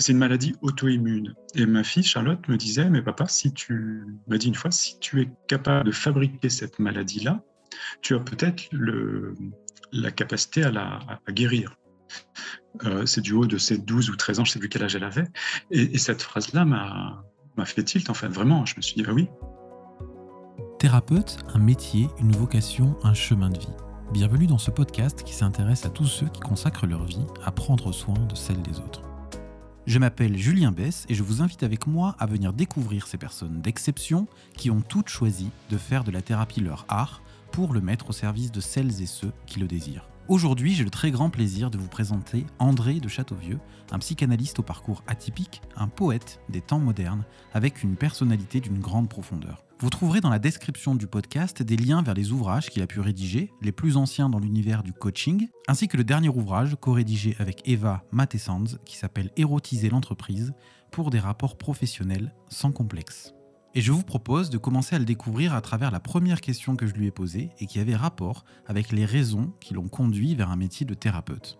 c'est une maladie auto-immune. Et ma fille Charlotte me disait, mais papa, si tu m'a dit une fois, si tu es capable de fabriquer cette maladie-là, tu as peut-être la capacité à la guérir. Euh, c'est du haut de ses 12 ou 13 ans, je ne sais plus quel âge elle avait. Et, cette phrase-là m'a fait tilt, en fait, vraiment. Je me suis dit, ah oui. Thérapeute, un métier, une vocation, un chemin de vie. Bienvenue dans ce podcast qui s'intéresse à tous ceux qui consacrent leur vie à prendre soin de celle des autres. Je m'appelle Julien Bess et je vous invite avec moi à venir découvrir ces personnes d'exception qui ont toutes choisi de faire de la thérapie leur art pour le mettre au service de celles et ceux qui le désirent. Aujourd'hui, j'ai le très grand plaisir de vous présenter André de Châteauvieux, un psychanalyste au parcours atypique, un poète des temps modernes, avec une personnalité d'une grande profondeur. Vous trouverez dans la description du podcast des liens vers les ouvrages qu'il a pu rédiger, les plus anciens dans l'univers du coaching, ainsi que le dernier ouvrage co-rédigé avec Eva Matessans qui s'appelle Érotiser l'entreprise pour des rapports professionnels sans complexe. Et je vous propose de commencer à le découvrir à travers la première question que je lui ai posée et qui avait rapport avec les raisons qui l'ont conduit vers un métier de thérapeute.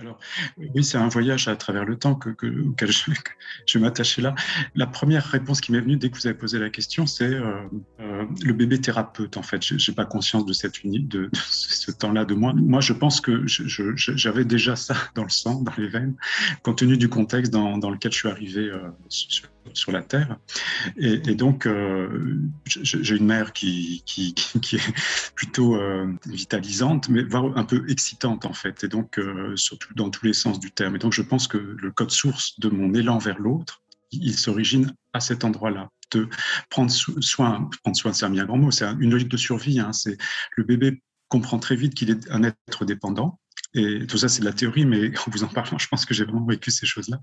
Alors, oui, c'est un voyage à travers le temps que, auquel je, je vais m'attacher là. La première réponse qui m'est venue dès que vous avez posé la question, c'est euh, euh, le bébé thérapeute. En fait, je n'ai pas conscience de, cette uni, de, ce temps-là de moi. Moi, je pense que j'avais déjà ça dans le sang, dans les veines, compte tenu du contexte dans, lequel je suis arrivé euh, sur, la Terre. Et, donc, j'ai une mère qui, qui, qui est plutôt vitalisante, mais voire un peu excitante, en fait. Et donc, surtout dans tous les sens du terme. Et donc, je pense que le code source de mon élan vers l'autre, il s'origine à cet endroit-là. De prendre soin, prendre soin, c'est un bien grand mot, c'est une logique de survie. Hein. C'est le bébé comprend très vite qu'il est un être dépendant et tout ça, c'est de la théorie, mais en vous en parlant, je pense que j'ai vraiment vécu ces choses-là.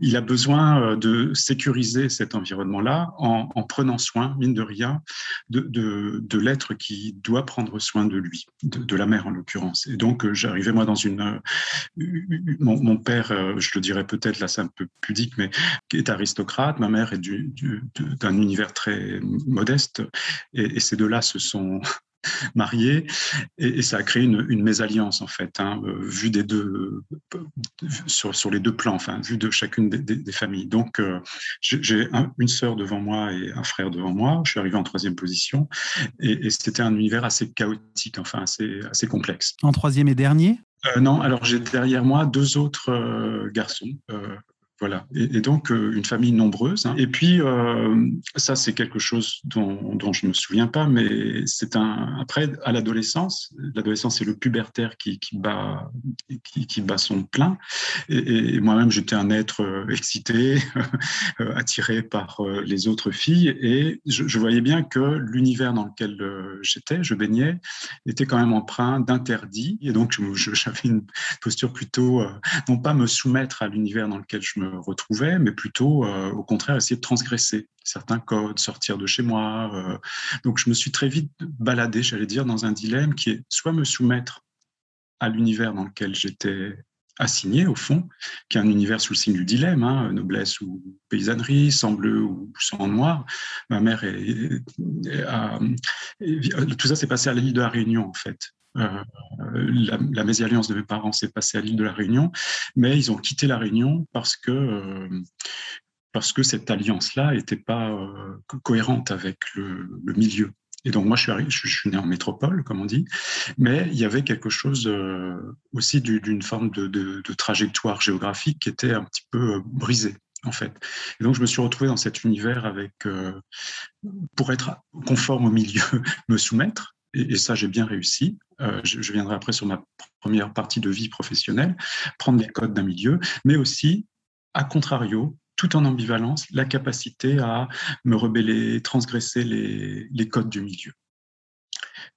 Il a besoin euh, de sécuriser cet environnement-là en, prenant soin, mine de rien, de, de, l'être qui doit prendre soin de lui, de, la mère en l'occurrence. Et donc, euh, j'arrivais moi dans une... Euh, mon, père, je le dirais peut-être, là c'est un peu pudique, mais est aristocrate, ma mère est d'un univers très modeste, et, et ces deux-là se sont mariés et, ça a créé une, mésalliance en fait, hein, euh, vu des deux sur, sur, les deux plans, enfin vu de chacune des, familles. Donc euh, j'ai une sœur devant moi et un frère devant moi. Je suis arrivé en troisième position et, c'était un univers assez chaotique, enfin assez assez complexe. En troisième et dernier? Euh, non, alors j'ai derrière moi deux autres garçons, voilà, et, donc euh, une famille nombreuse. Hein. Et puis euh, ça, c'est quelque chose dont, je me souviens pas, mais c'est un après à l'adolescence. L'adolescence, c'est le pubertaire qui, qui bat qui, bat son plein. Et, moi-même, j'étais un être euh, excité, attiré par les autres filles, et je, je voyais bien que l'univers dans lequel j'étais, je baignais, était quand même empreint d'interdits. Et donc j'avais une posture plutôt non pas me soumettre à l'univers dans lequel je me retrouvais, mais plutôt euh, au contraire essayer de transgresser certains codes, sortir de chez moi. Euh. donc je me suis très vite baladé, j'allais dire, dans un dilemme qui est soit me soumettre à l'univers dans lequel j'étais assigné au fond, qui est un univers sous le signe du dilemme, hein, noblesse ou paysannerie, sang bleu ou sang noir. Ma mère est, tout ça s'est passé à l'île de la Réunion en fait. Euh, la, mésalliance de mes parents s'est passée à l'île de la Réunion, mais ils ont quitté la Réunion parce que euh, parce que cette alliance-là n'était pas euh, cohérente avec le, milieu. Et donc moi, je suis, je suis, né en métropole, comme on dit, mais il y avait quelque chose aussi d'une forme de, de, trajectoire géographique qui était un petit peu brisée en fait. Et donc je me suis retrouvé dans cet univers avec, pour être conforme au milieu, me soumettre, et, ça j'ai bien réussi. Euh, je, viendrai après sur ma première partie de vie professionnelle, prendre les codes d'un milieu, mais aussi, à contrario, tout en ambivalence, la capacité à me rebeller, transgresser les, codes du milieu.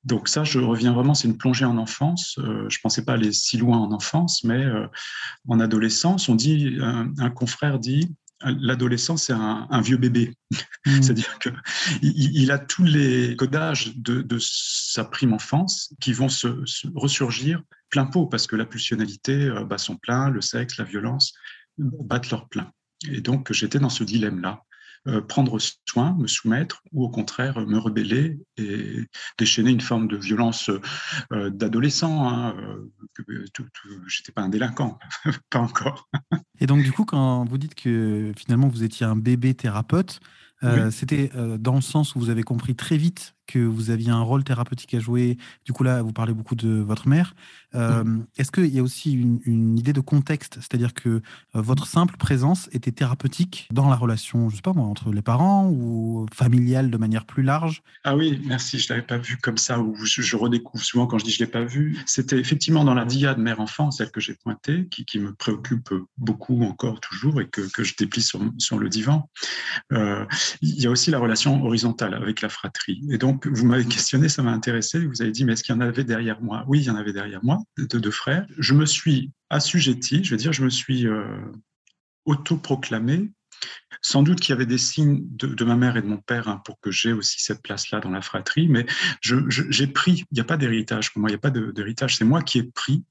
Donc ça, je reviens vraiment, c'est une plongée en enfance. Euh, je ne pensais pas aller si loin en enfance, mais euh, en adolescence, on dit, un confrère dit, l'adolescent, c'est un, vieux bébé. Mmh. C'est-à-dire qu'il il a tous les codages de, sa prime enfance qui vont se, ressurgir plein pot, parce que la pulsionalité euh, bat son plein, le sexe, la violence battent leur plein. Et donc, j'étais dans ce dilemme-là. Prendre soin, me soumettre, ou au contraire me rebeller et déchaîner une forme de violence d'adolescent. Hein, J'étais pas un délinquant, pas encore. Et donc du coup, quand vous dites que finalement vous étiez un bébé thérapeute, c'était dans le sens où vous avez compris très vite que vous aviez un rôle thérapeutique à jouer. Du coup, là, vous parlez beaucoup de votre mère. Euh, est-ce qu'il y a aussi une, idée de contexte? C'est-à-dire que euh, votre simple présence était thérapeutique dans la relation, je sais pas moi, entre les parents ou familiale de manière plus large? Ah oui, merci. Je ne l'avais pas vu comme ça, ou je, redécouvre souvent quand je dis je ne l'ai pas vu. C'était effectivement dans la diade mère-enfant, celle que j'ai pointée, qui, me préoccupe beaucoup encore, toujours, et que, je déplie sur, sur le divan. Euh, il y a aussi la relation horizontale avec la fratrie. Et donc, vous m'avez questionné, ça m'a intéressé. Vous avez dit, mais est-ce qu'il y en avait derrière moi? Oui, il y en avait derrière moi, de deux frères. Je me suis assujetti, je veux dire, je me suis euh, autoproclamé. Sans doute qu'il y avait des signes de, ma mère et de mon père hein, pour que j'ai aussi cette place-là dans la fratrie, mais j'ai pris, il n'y a pas d'héritage pour moi, il n'y a pas d'héritage, c'est moi qui ai pris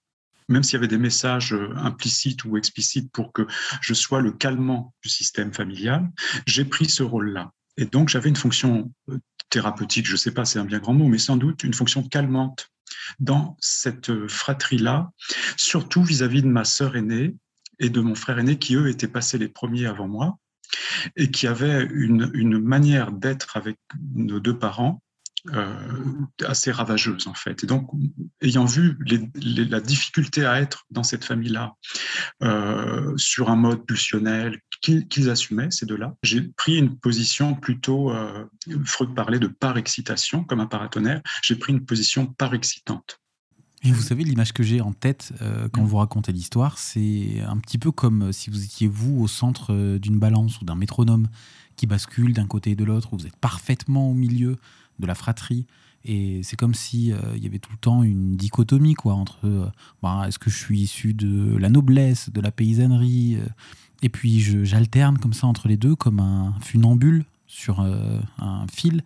même s'il y avait des messages euh, implicites ou explicites pour que je sois le calmant du système familial, j'ai pris ce rôle-là. Et donc, j'avais une fonction euh, thérapeutique, je ne sais pas, c'est un bien grand mot, mais sans doute une fonction calmante dans cette euh, fratrie-là, surtout vis-à-vis de ma sœur aînée et de mon frère aîné, qui eux étaient passés les premiers avant moi, et qui avaient une, manière d'être avec nos deux parents euh, assez ravageuse en fait. Et donc, ayant vu la difficulté à être dans cette famille-là sur un mode pulsionnel qu'ils assumaient, ces deux-là, j'ai pris une position plutôt, euh, Freud parlait de par excitation comme un paratonnerre, j'ai pris une position par excitante. Et vous savez, l'image que j'ai en tête quand mm. vous racontez l'histoire, c'est un petit peu comme si vous étiez vous au centre d'une balance ou d'un métronome qui bascule d'un côté et de l'autre, où vous êtes parfaitement au milieu de la fratrie. Et c'est comme si euh, il y avait tout le temps une dichotomie quoi entre euh, bah, est-ce que je suis issu de la noblesse, de la paysannerie, euh, et puis j'alterne comme ça entre les deux comme un funambule sur un fil.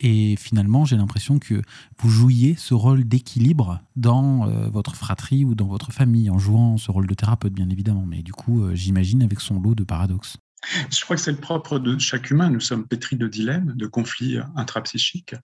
Et finalement, j'ai l'impression que vous jouiez ce rôle d'équilibre dans votre fratrie ou dans votre famille, en jouant ce rôle de thérapeute, bien évidemment. Mais du coup, j'imagine avec son lot de paradoxes. Je crois que c'est le propre de chaque humain. Nous sommes pétris de dilemmes, de conflits intrapsychiques.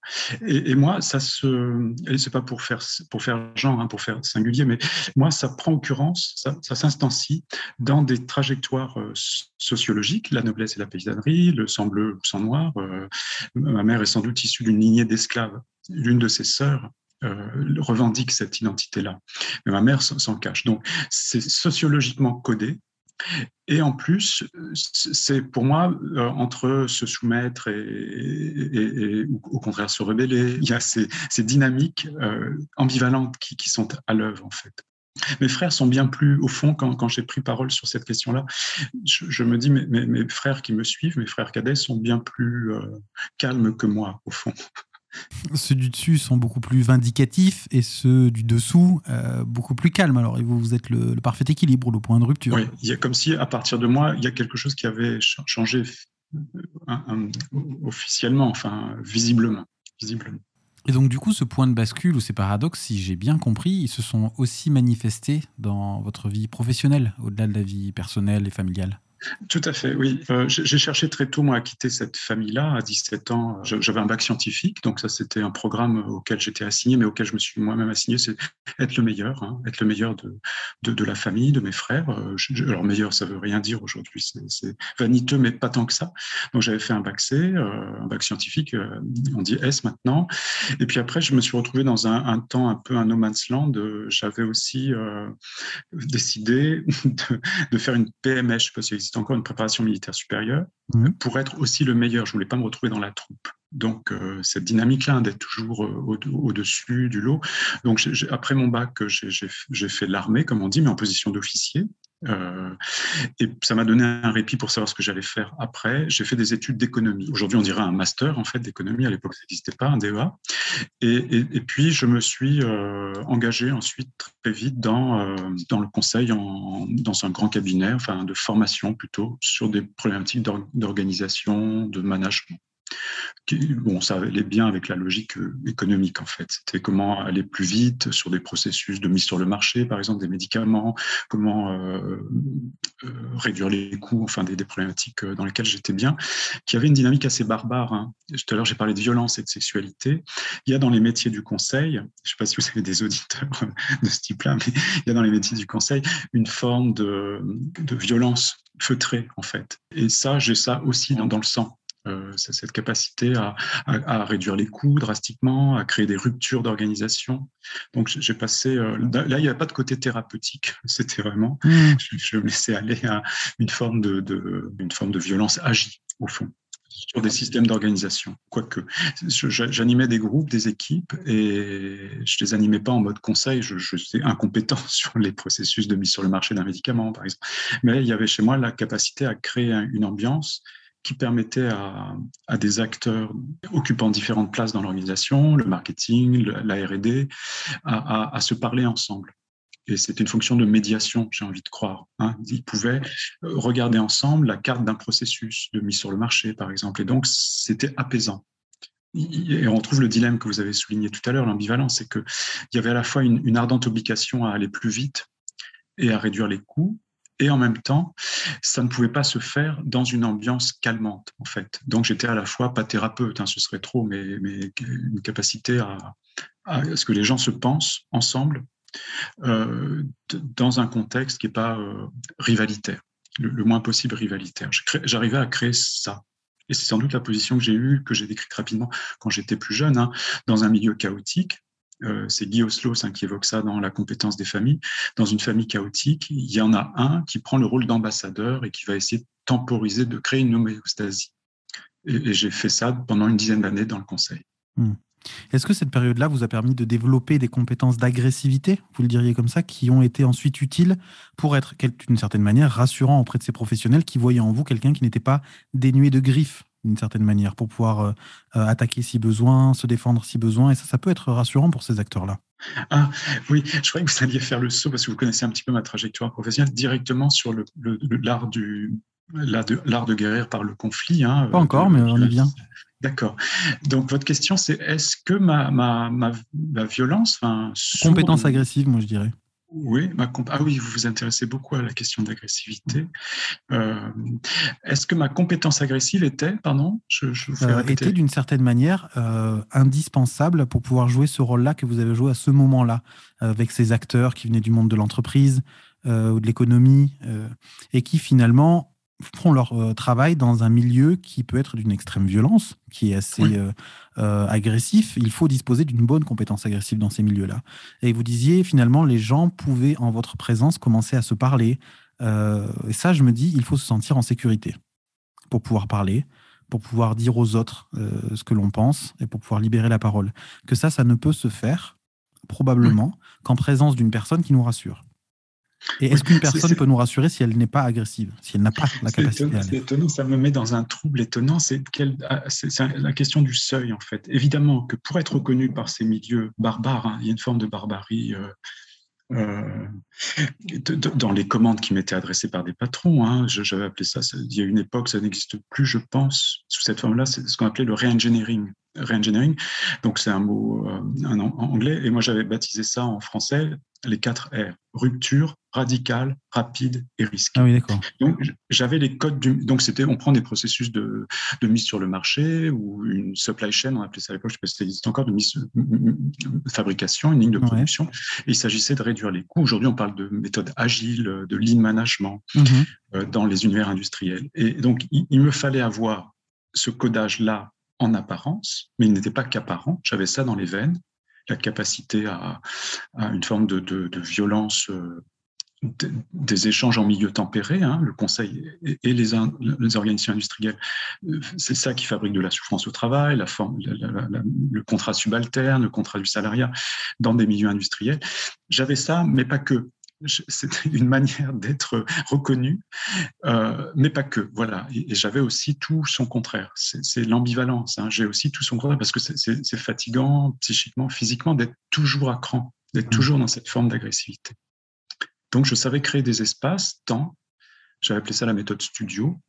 Et, moi, ça se, et c'est pas pour faire pour faire genre, hein, pour faire singulier, mais moi, ça prend occurrence, ça, ça s'instancie dans des trajectoires euh, sociologiques, la noblesse et la paysannerie, le sang bleu, le sang noir. Euh, ma mère est sans doute issue d'une lignée d'esclaves. L'une de ses sœurs euh, revendique cette identité-là. Mais ma mère s'en cache. Donc, c'est sociologiquement codé et en plus, c'est pour moi, euh, entre se soumettre et, au contraire se rebeller, il y a ces, dynamiques euh, ambivalentes qui, sont à l'œuvre en fait. Mes frères sont bien plus, au fond, quand, j'ai pris parole sur cette question-là, je, me dis, mes, frères qui me suivent, mes frères cadets, sont bien plus euh, calmes que moi, au fond. Ceux du dessus sont beaucoup plus vindicatifs et ceux du dessous euh, beaucoup plus calmes. Alors, vous, vous êtes le, parfait équilibre, le point de rupture. Oui, il y a comme si à partir de moi, il y a quelque chose qui avait changé euh, officiellement, enfin visiblement, visiblement. Et donc, du coup, ce point de bascule ou ces paradoxes, si j'ai bien compris, ils se sont aussi manifestés dans votre vie professionnelle, au-delà de la vie personnelle et familiale? Tout à fait, oui. Euh, j'ai cherché très tôt, moi, à quitter cette famille-là. À 17 ans, j'avais un bac scientifique, donc ça, c'était un programme auquel j'étais assigné, mais auquel je me suis moi-même assigné, c'est être le meilleur, hein, être le meilleur de, de, la famille, de mes frères. Euh, alors, meilleur, ça veut rien dire aujourd'hui, c'est vaniteux, mais pas tant que ça. Donc, j'avais fait un bac C, euh, un bac scientifique, on dit S maintenant. Et puis après, je me suis retrouvé dans un, temps un peu un no man's land. J'avais aussi décidé de, faire une PMS, je sais pas si encore une préparation militaire supérieure mmh. pour être aussi le meilleur. Je voulais pas me retrouver dans la troupe. Donc euh, cette dynamique-là d'être toujours euh, au-dessus du lot. Donc après mon bac, j'ai fait l'armée, comme on dit, mais en position d'officier. Euh, et ça m'a donné un répit pour savoir ce que j'allais faire après. J'ai fait des études d'économie. Aujourd'hui, on dirait un master en fait d'économie. À l'époque, ça n'existait pas, un DEA. Et, puis, je me suis euh, engagé ensuite très vite dans, euh, dans le conseil, en, dans un grand cabinet, enfin de formation plutôt, sur des problématiques d'organisation, de management. Bon, ça allait bien avec la logique euh, économique en fait. C'était comment aller plus vite sur des processus de mise sur le marché, par exemple des médicaments, comment euh, euh, réduire les coûts, enfin des, problématiques dans lesquelles j'étais bien, qui avait une dynamique assez barbare. Hein. Tout à l'heure, j'ai parlé de violence et de sexualité. Il y a dans les métiers du conseil, je ne sais pas si vous avez des auditeurs de ce type-là, mais il y a dans les métiers du conseil une forme de, violence feutrée en fait. Et ça, j'ai ça aussi dans le sang. Euh, cette capacité à, réduire les coûts drastiquement, à créer des ruptures d'organisation. Donc j'ai passé, euh, là il n'y a pas de côté thérapeutique, c'était vraiment, mmh. je, me laissais aller à une forme de, une forme de violence agie au fond sur des systèmes d'organisation. Quoique, j'animais des groupes, des équipes, et je les animais pas en mode conseil. Je, je suis incompétent sur les processus de mise sur le marché d'un médicament, par exemple. Mais il y avait chez moi la capacité à créer une ambiance qui permettait à, des acteurs occupant différentes places dans l'organisation, le marketing, la R&D, à, se parler ensemble. Et c'était une fonction de médiation, j'ai envie de croire. Hein. Ils pouvaient regarder ensemble la carte d'un processus de mise sur le marché, par exemple. Et donc, c'était apaisant. Et on trouve le dilemme que vous avez souligné tout à l'heure, l'ambivalence, c'est qu'il y avait à la fois une ardente obligation à aller plus vite et à réduire les coûts, et en même temps, ça ne pouvait pas se faire dans une ambiance calmante, en fait. Donc j'étais à la fois pas thérapeute, hein, ce serait trop, mais, une capacité à, ce que les gens se pensent ensemble euh, dans un contexte qui n'est pas euh, rivalitaire, le, moins possible rivalitaire. J'arrivais à créer ça. Et c'est sans doute la position que j'ai eue, que j'ai décrite rapidement quand j'étais plus jeune, hein, dans un milieu chaotique, euh, c'est Guy Oslos hein, qui évoque ça dans La compétence des familles. Dans une famille chaotique, il y en a un qui prend le rôle d'ambassadeur et qui va essayer de temporiser, de créer une homéostasie. Et, j'ai fait ça pendant une dizaine d'années dans le conseil. Hmm. Est-ce que cette période-là vous a permis de développer des compétences d'agressivité, vous le diriez comme ça, qui ont été ensuite utiles pour être, d'une certaine manière, rassurant auprès de ces professionnels qui voyaient en vous quelqu'un qui n'était pas dénué de griffes? D'une certaine manière, pour pouvoir euh, euh, attaquer si besoin, se défendre si besoin. Et ça, ça peut être rassurant pour ces acteurs-là. Ah oui, je croyais que vous alliez faire le saut, parce que vous connaissez un petit peu ma trajectoire professionnelle, directement sur l'art le, du l'art de, de, guérir par le conflit. Hein, Pas encore, mais on est bien. D'accord. Donc votre question, c'est est-ce que ma, ma, ma, ma violence... Compétence agressive, moi je dirais. Oui, ma ah oui, vous vous intéressez beaucoup à la question d'agressivité. Euh, est-ce que ma compétence agressive était, pardon, je, euh, était d'une certaine manière euh, indispensable pour pouvoir jouer ce rôle-là que vous avez joué à ce moment-là, avec ces acteurs qui venaient du monde de l'entreprise ou de l'économie, et qui finalement font leur euh, travail dans un milieu qui peut être d'une extrême violence, qui est assez euh, euh, agressif. Il faut disposer d'une bonne compétence agressive dans ces milieux-là. Et vous disiez, finalement, les gens pouvaient, en votre présence, commencer à se parler. et ça, je me dis, il faut se sentir en sécurité pour pouvoir parler, pour pouvoir dire aux autres ce que l'on pense et pour pouvoir libérer la parole. Que ça, ça ne peut se faire, probablement, qu'en présence d'une personne qui nous rassure. Et est-ce qu'une personne peut nous rassurer si elle n'est pas agressive, si elle n'a pas la capacité C'est étonnant, ça me met dans un trouble étonnant. C'est ah, la question du seuil, en fait. Évidemment que pour être reconnu par ces milieux barbares, hein, il y a une forme de barbarie. Euh, euh, dans les commandes qui m'étaient adressées par des patrons. Hein, J'avais appelé ça, il y a une époque, ça n'existe plus, je pense, sous cette forme-là, c'est ce qu'on appelait le re-engineering. Re-engineering, donc c'est un mot euh, en anglais, et moi j'avais baptisé ça en français les quatre R rupture, radicale, rapide et risqué. Ah oui, d'accord. Donc, j'avais les codes du. Donc, c'était, on prend des processus de, de, mise sur le marché ou une supply chain, on appelait ça à l'époque, je ne sais pas si ça existe encore, de mise, fabrication, une ligne de production. Et il s'agissait de réduire les coûts. Aujourd'hui, on parle de méthodes agiles, de lean management mhm. euh, dans les univers industriels. Et donc, il me fallait avoir ce codage-là en apparence, mais il n'était pas qu'apparent. J'avais ça dans les veines la capacité à, une forme de, violence euh, des échanges en milieu tempéré, hein, le conseil et, les, les, organisations industrielles, euh, c'est ça qui fabrique de la souffrance au travail, la forme, le contrat subalterne, le contrat du salariat dans des milieux industriels. J'avais ça, mais pas que c'était une manière d'être reconnu, euh, mais pas que. Voilà. Et, j'avais aussi tout son contraire. C'est l'ambivalence. Hein. J'ai aussi tout son contraire parce que c'est fatigant psychiquement, physiquement d'être toujours à cran, d'être mmh. toujours dans cette forme d'agressivité. Donc, je savais créer des espaces, temps. J'avais appelé ça la méthode studio.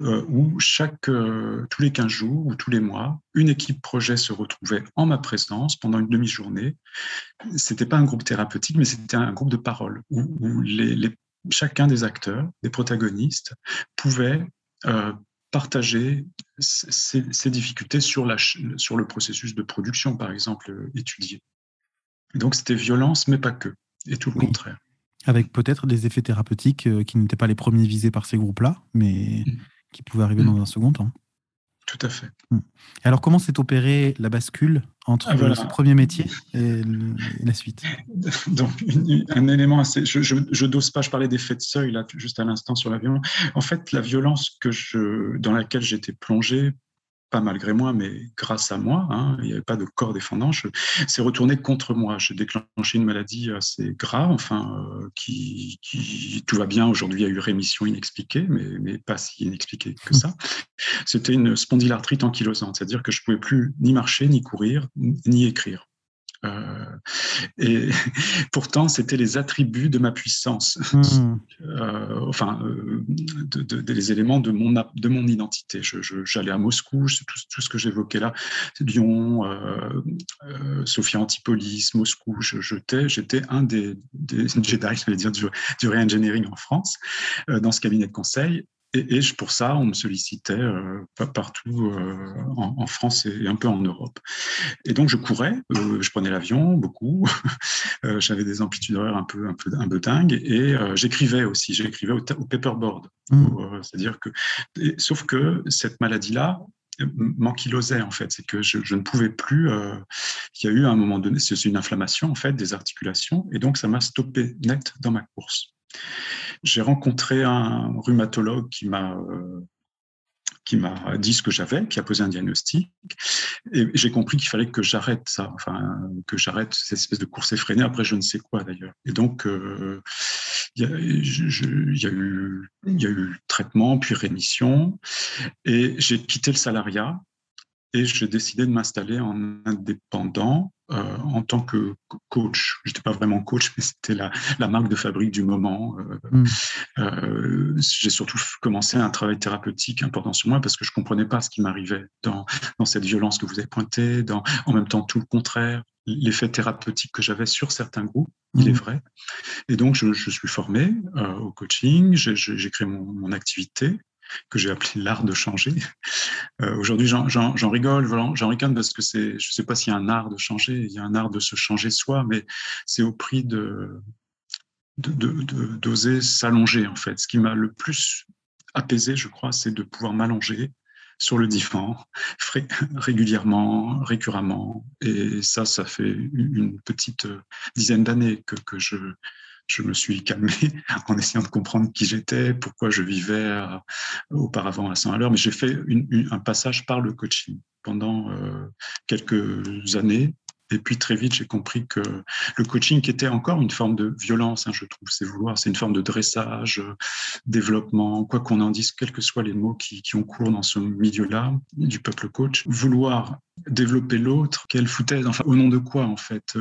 Euh, où chaque, euh, tous les 15 jours ou tous les mois, une équipe projet se retrouvait en ma présence pendant une demi-journée. C'était pas un groupe thérapeutique, mais c'était un groupe de parole où, les, chacun des acteurs, des protagonistes, pouvait euh, partager ses, difficultés sur, la, sur le processus de production, par exemple, étudié. Donc c'était violence, mais pas que, et tout le contraire. Avec peut-être des effets thérapeutiques qui n'étaient pas les premiers visés par ces groupes-là, mais mmh qui pouvait arriver dans mm. un second temps. Tout à fait. Mm. Alors, comment s'est opérée la bascule entre ah, ce premier métier et, la suite? Donc, un élément assez. Je n'ose pas, je parlais d'effet de seuil, là, juste à l'instant sur l'avion. En fait, la violence que je, dans laquelle j'étais plongé pas malgré moi, mais grâce à moi, hein, il n'y avait pas de corps défendant, c'est retourné contre moi. J'ai déclenché une maladie assez grave, enfin, euh, qui, tout va bien. Aujourd'hui, il y a eu rémission inexpliquée, mais, mais pas si inexpliquée que ça. C'était une spondylarthrite ankylosante, c'est-à-dire que je ne pouvais plus ni marcher, ni courir, ni écrire. Euh, et pourtant, c'était les attributs de ma puissance, hmm. euh, enfin, euh, des éléments de mon, de mon identité. J'allais à Moscou, tout, ce que j'évoquais là, Lyon, Sophia Antipolis, Moscou, j'étais un des, des Jedi, je vais dire, du, du re-engineering en France, dans ce cabinet de conseil. Et, pour ça, on me sollicitait euh, partout euh, en, France et un peu en Europe. Et donc, je courais, euh, je prenais l'avion beaucoup, j'avais des amplitudes horaires un peu, un peu, un peu dingues, et j'écrivais aussi, j'écrivais au, paperboard. Mmh. C'est-à-dire que, sauf que cette maladie-là, m'ankylosait en fait, c'est que je, je, ne pouvais plus. il y a eu à un moment donné, c'est une inflammation en fait des articulations, et donc ça m'a stoppé net dans ma course j'ai rencontré un rhumatologue qui m'a euh, qui m'a dit ce que j'avais, qui a posé un diagnostic, et j'ai compris qu'il fallait que j'arrête ça, enfin que j'arrête cette espèce de course effrénée. Après, je ne sais quoi d'ailleurs. Et donc, euh, il y, a eu, il y a eu traitement puis rémission, et j'ai quitté le salariat et j'ai décidé de m'installer en indépendant euh, en tant que coach. Je n'étais pas vraiment coach, mais c'était la, la, marque de fabrique du moment. Euh, mm. euh, j'ai surtout commencé un travail thérapeutique important sur moi parce que je ne comprenais pas ce qui m'arrivait dans, dans cette violence que vous avez pointée, dans, en même temps tout le contraire, l'effet thérapeutique que j'avais sur certains groupes, il est mm. vrai. Et donc, je, je suis formé au coaching, j'ai créé mon, mon activité que j'ai appelé l'art de changer. Euh, aujourd'hui, j'en rigole, j'en rigole parce que je ne sais pas s'il y a un art de changer, il y a un art de se changer soi, mais c'est au prix de d'oser s'allonger en fait. Ce qui m'a le plus apaisé, je crois, c'est de pouvoir m'allonger sur le divan régulièrement, récurremment. Et ça, ça fait une petite dizaine d'années que je, je me suis calmé en essayant de comprendre qui j'étais, pourquoi je vivais euh, auparavant à 100 à l'heure. Mais j'ai fait un passage par le coaching pendant euh, quelques années. Et puis très vite, j'ai compris que le coaching, était encore une forme de violence, hein, je trouve, c'est vouloir, c'est une forme de dressage, euh, développement, quoi qu'on en dise, quels que soient les mots qui, qui ont cours dans ce milieu-là du peuple coach, vouloir développer l'autre, quelle foutaise, enfin, au nom de quoi en fait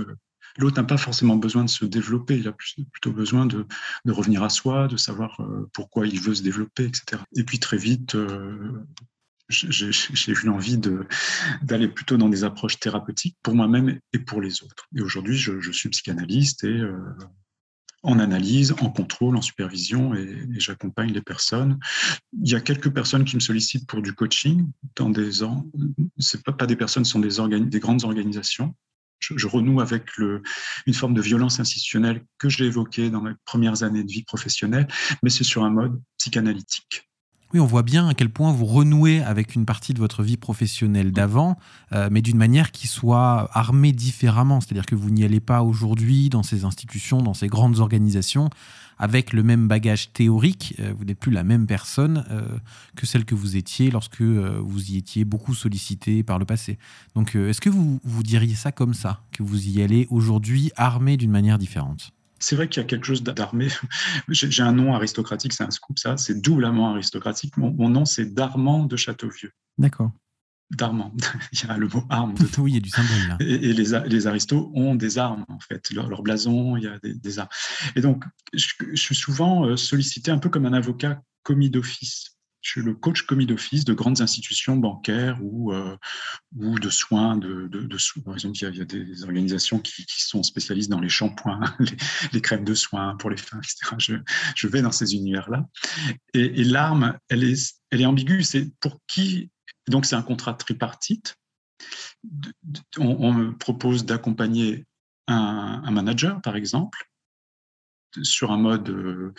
L'autre n'a pas forcément besoin de se développer, il a plutôt besoin de, revenir à soi, de savoir euh, pourquoi il veut se développer, etc. Et puis très vite, euh, j'ai eu envie d'aller plutôt dans des approches thérapeutiques pour moi-même et pour les autres. Et aujourd'hui, je, suis psychanalyste et euh, en analyse, en contrôle, en supervision et, j'accompagne les personnes. Il y a quelques personnes qui me sollicitent pour du coaching dans des ans. C'est pas, pas des personnes, ce sont des grandes organisations je, renoue avec une forme de violence institutionnelle que j'ai évoquée dans mes premières années de vie professionnelle, mais c'est sur un mode psychanalytique. Oui, on voit bien à quel point vous renouez avec une partie de votre vie professionnelle d'avant, euh, mais d'une manière qui soit armée différemment. C'est-à-dire que vous n'y allez pas aujourd'hui dans ces institutions, dans ces grandes organisations, avec le même bagage théorique. Euh, vous n'êtes plus la même personne euh, que celle que vous étiez lorsque vous y étiez beaucoup sollicité par le passé. Donc, est-ce que vous, vous diriez ça comme ça, que vous y allez aujourd'hui armé d'une manière différente? C'est vrai qu'il y a quelque chose d'armé. J'ai un nom aristocratique, c'est un scoop, ça. C'est doublement aristocratique. Mon, nom, c'est Darmand de Châteauvieux. D'accord. Darmand. il y a le mot arme. oui, il y a du symbole là. Et, les, les, aristos ont des armes, en fait. Leur, blason, il y a des, armes. Et donc, je, suis souvent euh, sollicité un peu comme un avocat commis d'office. je suis le coach commis d'office de grandes institutions bancaires ou, euh, ou de soins. De, de, de, par exemple, il y, a, des organisations qui, qui, sont spécialistes dans les shampoings, les, les, crèmes de soins pour les femmes, etc. Je, je vais dans ces univers-là. Et, et l'arme, elle est, elle est ambiguë. C'est pour qui Donc, c'est un contrat tripartite. On, me propose d'accompagner un, manager, par exemple, sur un mode euh,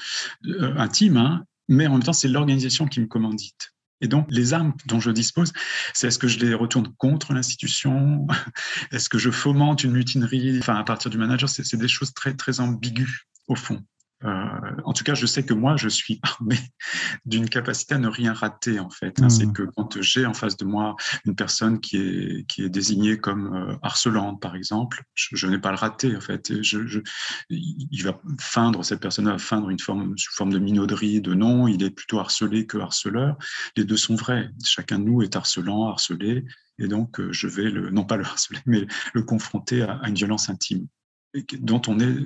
intime, hein, mais en même temps, c'est l'organisation qui me commandite. Et donc, les armes dont je dispose, c'est est-ce que je les retourne contre l'institution? Est-ce que je fomente une mutinerie? Enfin, à partir du manager, c'est des choses très, très ambiguës, au fond. Euh, en tout cas, je sais que moi, je suis armé d'une capacité à ne rien rater, en fait. Mmh. C'est que quand j'ai en face de moi une personne qui est, qui est désignée comme euh, harcelante, par exemple, je, je n'ai pas le raté, en fait. Je, je, il va feindre, cette personne va feindre une forme, sous forme de minauderie, de non, il est plutôt harcelé que harceleur. Les deux sont vrais. Chacun de nous est harcelant, harcelé. Et donc, euh, je vais le, non pas le harceler, mais le confronter à, à une violence intime dont on est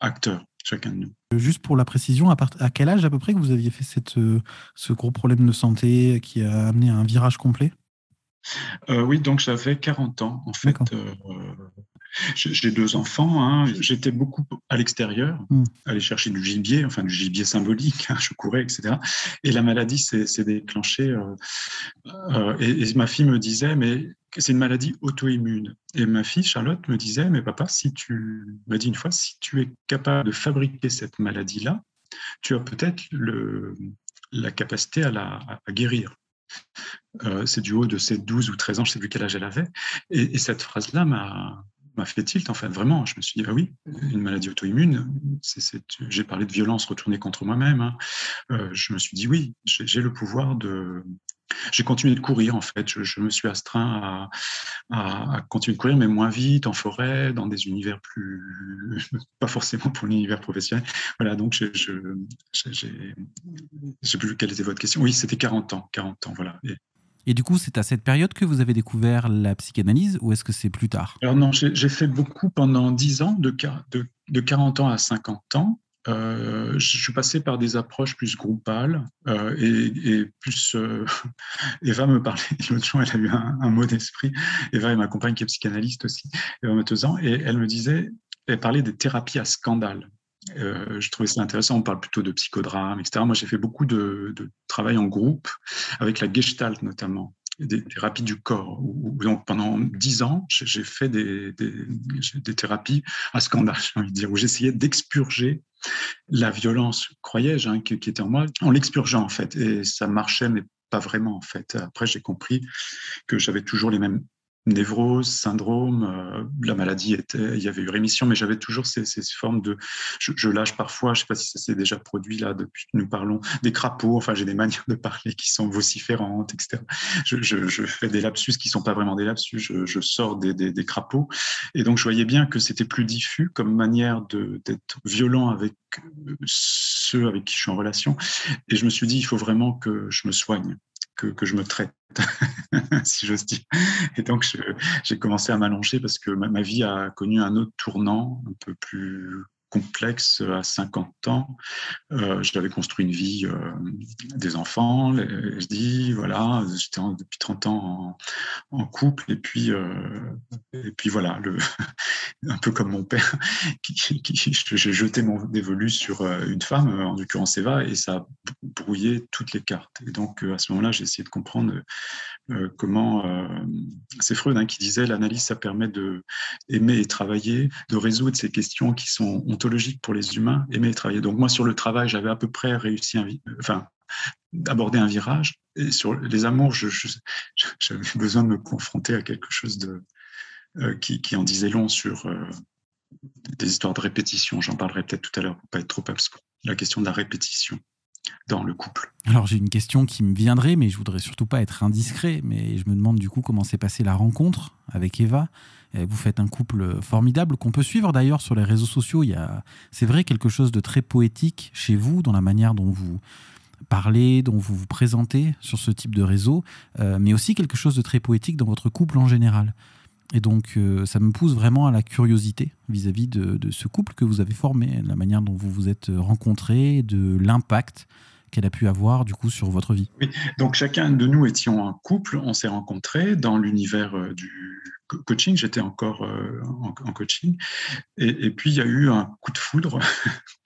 acteur chacun de nous. Juste pour la précision, à, part, à quel âge à peu près que vous aviez fait cette, euh, ce gros problème de santé qui a amené à un virage complet? Euh, Oui, donc j'avais 40 ans en fait. J'ai deux enfants. Hein. J'étais beaucoup à l'extérieur, mmh. aller chercher du gibier, enfin du gibier symbolique. Hein, je courais, etc. Et la maladie s'est déclenchée. Euh, euh, et, et, ma fille me disait, mais c'est une maladie auto-immune. Et ma fille, Charlotte, me disait, mais papa, si tu m'a dit une fois, si tu es capable de fabriquer cette maladie-là, tu as peut-être la capacité à la à guérir. Euh, c'est du haut de ses 12 ou 13 ans, je ne sais plus quel âge elle avait. Et, et cette phrase-là m'a m'a fait tilt, en fait, vraiment. Je me suis dit, ah oui, une maladie auto-immune, j'ai parlé de violence retournée contre moi-même. Hein. Euh, je me suis dit, oui, j'ai le pouvoir de. J'ai continué de courir, en fait. Je, je me suis astreint à, à, à, continuer de courir, mais moins vite, en forêt, dans des univers plus. pas forcément pour l'univers professionnel. Voilà, donc je ne sais plus quelle était votre question. Oui, c'était 40 ans. 40 ans, voilà. Et, et du coup, c'est à cette période que vous avez découvert la psychanalyse ou est-ce que c'est plus tard? Alors non, j'ai fait beaucoup pendant 10 ans, de, de, de 40 ans à 50 ans. Euh, je suis passé par des approches plus groupales euh, et, plus. Euh, Eva me parlait, l'autre jour, elle a eu un, un mot d'esprit. Eva est ma compagne qui est psychanalyste aussi, Eva Metezan, et elle me disait, elle parlait des thérapies à scandale. Euh, je trouvais ça intéressant. On parle plutôt de psychodrame, etc. Moi, j'ai fait beaucoup de, travail en groupe, avec la Gestalt notamment, des thérapies du corps. Donc, pendant dix ans, j'ai fait des, thérapies à scandale, j'ai envie de dire, où j'essayais d'expurger la violence, croyais-je, hein, qui, qui, était en moi, en l'expurgeant, en fait. Et ça marchait, mais pas vraiment, en fait. Après, j'ai compris que j'avais toujours les mêmes névrose, syndrome, euh, la maladie était, il y avait eu rémission, mais j'avais toujours ces, ces, formes de, je, je lâche parfois, je sais pas si ça s'est déjà produit là depuis que nous parlons, des crapauds, enfin j'ai des manières de parler qui sont vociférantes, etc. Je, je, je fais des lapsus qui sont pas vraiment des lapsus, je, je sors des, des, des, crapauds, et donc je voyais bien que c'était plus diffus comme manière d'être violent avec ceux avec qui je suis en relation, et je me suis dit il faut vraiment que je me soigne que, que je me traite, si j'ose dire. Et donc, j'ai commencé à m'allonger parce que ma, ma, vie a connu un autre tournant un peu plus complexe à 50 ans. Euh, J'avais construit une vie, euh, des enfants, je dis, voilà, j'étais depuis 30 ans en, couple, et puis, euh, et puis voilà, un peu comme mon père, j'ai jeté mon dévolu sur euh, une femme, en l'occurrence Eva, et ça a brouillé toutes les cartes. Et donc, euh, à ce moment-là, j'ai essayé de comprendre euh, comment c'est Freud hein, qui disait l'analyse, ça permet de aimer et travailler, de résoudre ces questions qui sont ontologiques pour les humains, aimer et travailler. Donc moi, sur le travail, j'avais à peu près réussi, un, enfin, aborder un virage. Et sur les amours, j'avais besoin de me confronter à quelque chose de, euh, qui, en disait long sur euh, des histoires de répétition. J'en parlerai peut-être tout à l'heure pour pas être trop abscon. La question de la répétition dans le couple. Alors j'ai une question qui me viendrait, mais je voudrais surtout pas être indiscret, mais je me demande du coup comment s'est passée la rencontre avec Eva. Vous faites un couple formidable qu'on peut suivre d'ailleurs sur les réseaux sociaux. Il y a, c'est vrai, quelque chose de très poétique chez vous dans la manière dont vous parlez, dont vous vous présentez sur ce type de réseau, euh, mais aussi quelque chose de très poétique dans votre couple en général. Et donc, euh, ça me pousse vraiment à la curiosité vis-à-vis -vis de, de, ce couple que vous avez formé, la manière dont vous vous êtes rencontrés, de l'impact qu'elle a pu avoir du coup sur votre vie. Oui, donc chacun de nous étions un couple, on s'est rencontrés dans l'univers euh, du coaching, j'étais encore euh, en, coaching, et, puis il y a eu un coup de foudre,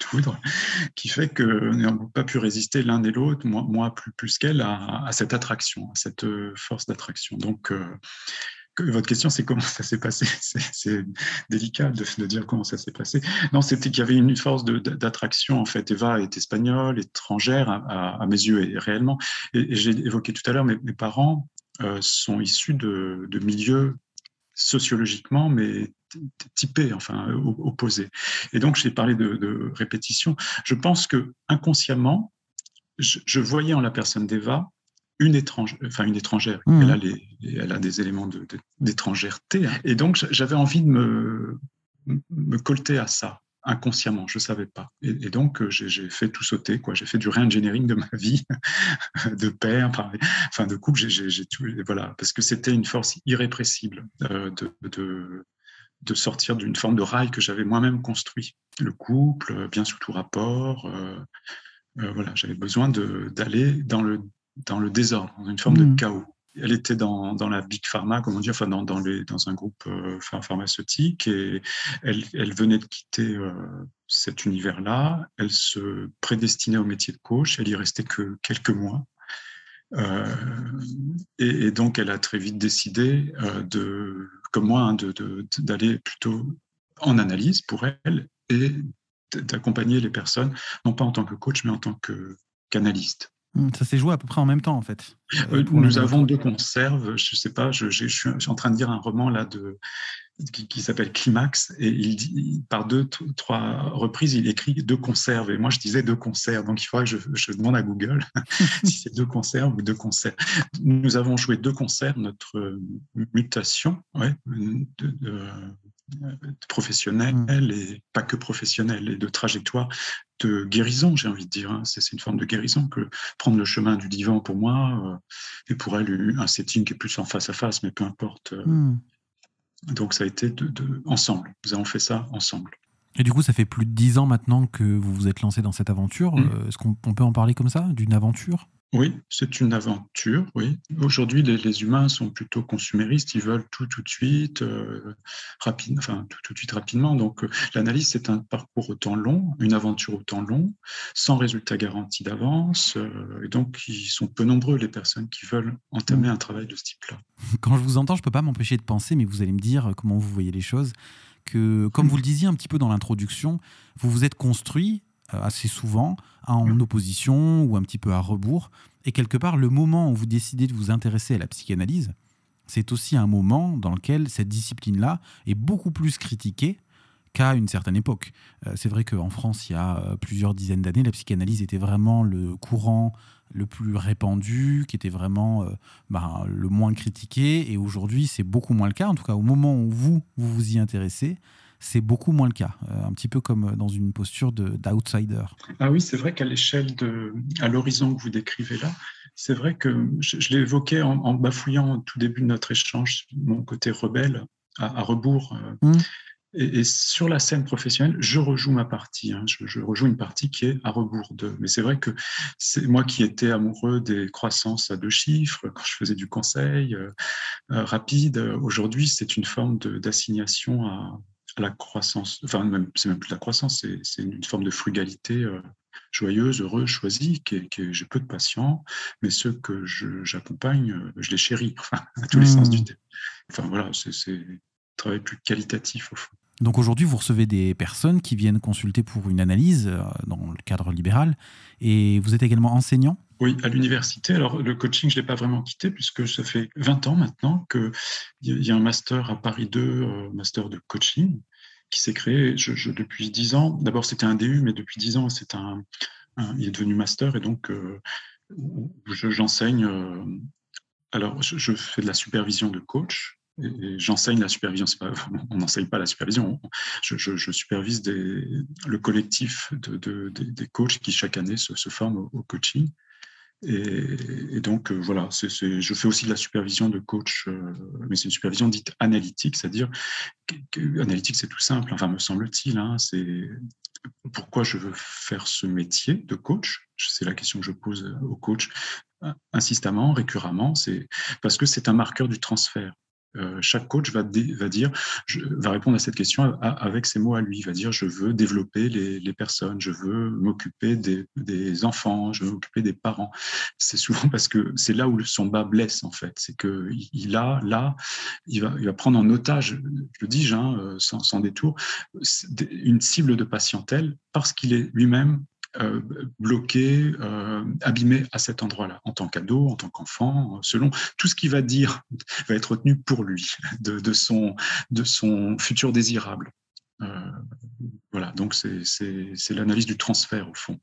qui fait que n'avons pas pu résister l'un et l'autre, moi, plus, plus qu'elle, à, cette attraction, à cette force d'attraction. Donc votre question, c'est comment ça s'est passé. C'est délicat de, dire comment ça s'est passé. Non, c'était qu'il y avait une force d'attraction. En fait, Eva est espagnole, étrangère à, mes yeux, et réellement. Et, j'ai évoqué tout à l'heure, mes, parents euh, sont issus de, milieux sociologiquement, mais typés, enfin opposés. Et donc, j'ai parlé de, répétition. Je pense que inconsciemment, je voyais en la personne d'Eva une étrangère, enfin une étrangère. Mmh. Elle, a les, elle, a des éléments d'étrangèreté. Hein. Et donc, j'avais envie de me, me colter à ça inconsciemment, je ne savais pas. Et, donc, euh, j'ai fait tout sauter, quoi. J'ai fait du re-engineering de ma vie, de père, enfin de couple, j'ai tout, voilà, parce que c'était une force irrépressible euh, de, de, de, sortir d'une forme de rail que j'avais moi-même construit. Le couple, bien sous tout rapport, euh, voilà, j'avais besoin d'aller dans le dans le désordre, dans une forme de hmm. chaos. Elle était dans, dans, la big pharma, comme on dit, enfin dans, dans, les, dans un groupe euh, pharmaceutique, et elle, elle, venait de quitter euh, cet univers-là. Elle se prédestinait au métier de coach. Elle y restait que quelques mois. Euh, et, donc, elle a très vite décidé, de, comme moi, hein, d'aller de, plutôt en analyse pour elle et d'accompagner les personnes, non pas en tant que coach, mais en tant qu'analyste. Mmh, ça s'est joué à peu près en même temps, en fait. Euh, nous avons deux conserves. Je ne sais pas, je, suis en train de dire un roman là de, qui, s'appelle Climax, et il dit, par deux, trois reprises, il écrit deux conserves. Et moi, je disais deux conserves. Donc, il faudrait que je, demande à Google si c'est deux conserves ou deux concerts. Nous avons joué deux concerts, notre euh, mutation ouais, de, professionnelle mmh. et pas que professionnelle, et de trajectoire de guérison, j'ai envie de dire. Hein. C'est une forme de guérison que prendre le chemin du divan pour moi, euh, et pour elle, un setting qui est plus en face à face, mais peu importe. Euh. Mmh. Donc ça a été de, ensemble. Nous avons fait ça ensemble. Et du coup, ça fait plus de dix ans maintenant que vous vous êtes lancé dans cette aventure. Mmh. Euh, est-ce qu'on peut en parler comme ça, d'une aventure? Oui, c'est une aventure, oui. Aujourd'hui, les, humains sont plutôt consuméristes, ils veulent tout tout de suite, euh, rapide, enfin tout, tout de suite rapidement. Donc euh, l'analyse, c'est un parcours autant long, une aventure autant long, sans résultat garanti d'avance. Euh, et donc, ils sont peu nombreux, les personnes qui veulent entamer un travail de ce type-là. Quand je vous entends, je ne peux pas m'empêcher de penser, mais vous allez me dire comment vous voyez les choses, que comme vous le disiez un petit peu dans l'introduction, vous vous êtes construit assez souvent en opposition ou un petit peu à rebours. Et quelque part, le moment où vous décidez de vous intéresser à la psychanalyse, c'est aussi un moment dans lequel cette discipline-là est beaucoup plus critiquée qu'à une certaine époque. Euh, c'est vrai qu'en France, il y a euh, plusieurs dizaines d'années, la psychanalyse était vraiment le courant le plus répandu, qui était vraiment ben, le moins critiqué. Et aujourd'hui, c'est beaucoup moins le cas. En tout cas, au moment où vous, vous vous y intéressez, c'est beaucoup moins le cas, euh, un petit peu comme dans une posture d'outsider. Ah oui, c'est vrai qu'à l'échelle de, à l'horizon que vous décrivez là, c'est vrai que je, l'ai évoqué en, bafouillant au tout début de notre échange, mon côté rebelle, à, rebours. Euh, mmh. Et, sur la scène professionnelle, je rejoue ma partie. Hein. je, rejoue une partie qui est à rebours de. Mais c'est vrai que c'est moi qui étais amoureux des croissances à deux chiffres quand je faisais du conseil euh, rapide. Aujourd'hui, c'est une forme d'assignation à, la croissance, enfin, même, c'est même plus la croissance, c'est, une forme de frugalité euh, joyeuse, heureuse, choisie, qui, j'ai peu de patients, mais ceux que j'accompagne, euh, je les chéris, à tous les sens du mmh. terme. Enfin, voilà, c'est, un travail plus qualitatif au fond. Donc aujourd'hui, vous recevez des personnes qui viennent consulter pour une analyse euh, dans le cadre libéral, et vous êtes également enseignant? Oui, à l'université. Alors, le coaching, je ne l'ai pas vraiment quitté puisque ça fait 20 ans maintenant qu'il y a un master à Paris 2, euh, master de coaching, qui s'est créé depuis 10 ans. D'abord, c'était un DU, mais depuis 10 ans, c'est un, il est devenu master et donc euh, j'enseigne. Euh, alors, je, fais de la supervision de coach. Et, j'enseigne la supervision, on n'enseigne pas la supervision, je, supervise le collectif de, des coachs qui chaque année se, se forment au coaching. Et, donc, voilà, je fais aussi de la supervision de coach, mais c'est une supervision dite analytique, c'est-à-dire, analytique, c'est tout simple, enfin, me semble-t-il, hein, c'est pourquoi je veux faire ce métier de coach? C'est la question que je pose au coach insistamment, récurremment, c'est parce que c'est un marqueur du transfert. Euh, chaque coach va, dire, va répondre à cette question avec ses mots à lui. Il va dire, je veux développer les, personnes, je veux m'occuper des, enfants, je veux m'occuper des parents. C'est souvent parce que c'est là où son bas blesse en fait. C'est que il a là, il va, il va prendre en otage, je le dis, hein, euh, sans, sans détour, une cible de patientèle parce qu'il est lui-même euh, bloqué, euh, abîmé à cet endroit-là, en tant qu'ado, en tant qu'enfant, selon tout ce qu'il va dire va être retenu pour lui, de, son, de son futur désirable. Euh, voilà, donc c'est l'analyse du transfert au fond.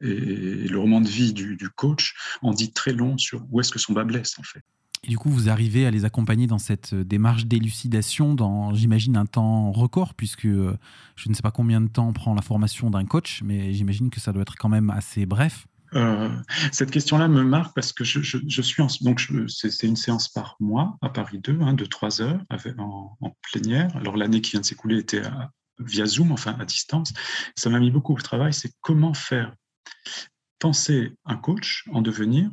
Et, le roman de vie du, du coach en dit très long sur où est-ce que son bas blesse en fait. Et du coup, vous arrivez à les accompagner dans cette euh, démarche d'élucidation dans, j'imagine, un temps record, puisque euh, je ne sais pas combien de temps prend la formation d'un coach, mais j'imagine que ça doit être quand même assez bref. Euh, cette question-là me marque parce que je, suis en, donc c'est une séance par mois à Paris 2, hein, de 3 heures en, plénière. Alors l'année qui vient de s'écouler était via Zoom, enfin à distance. Ça m'a mis beaucoup au travail, c'est comment faire penser un coach en devenir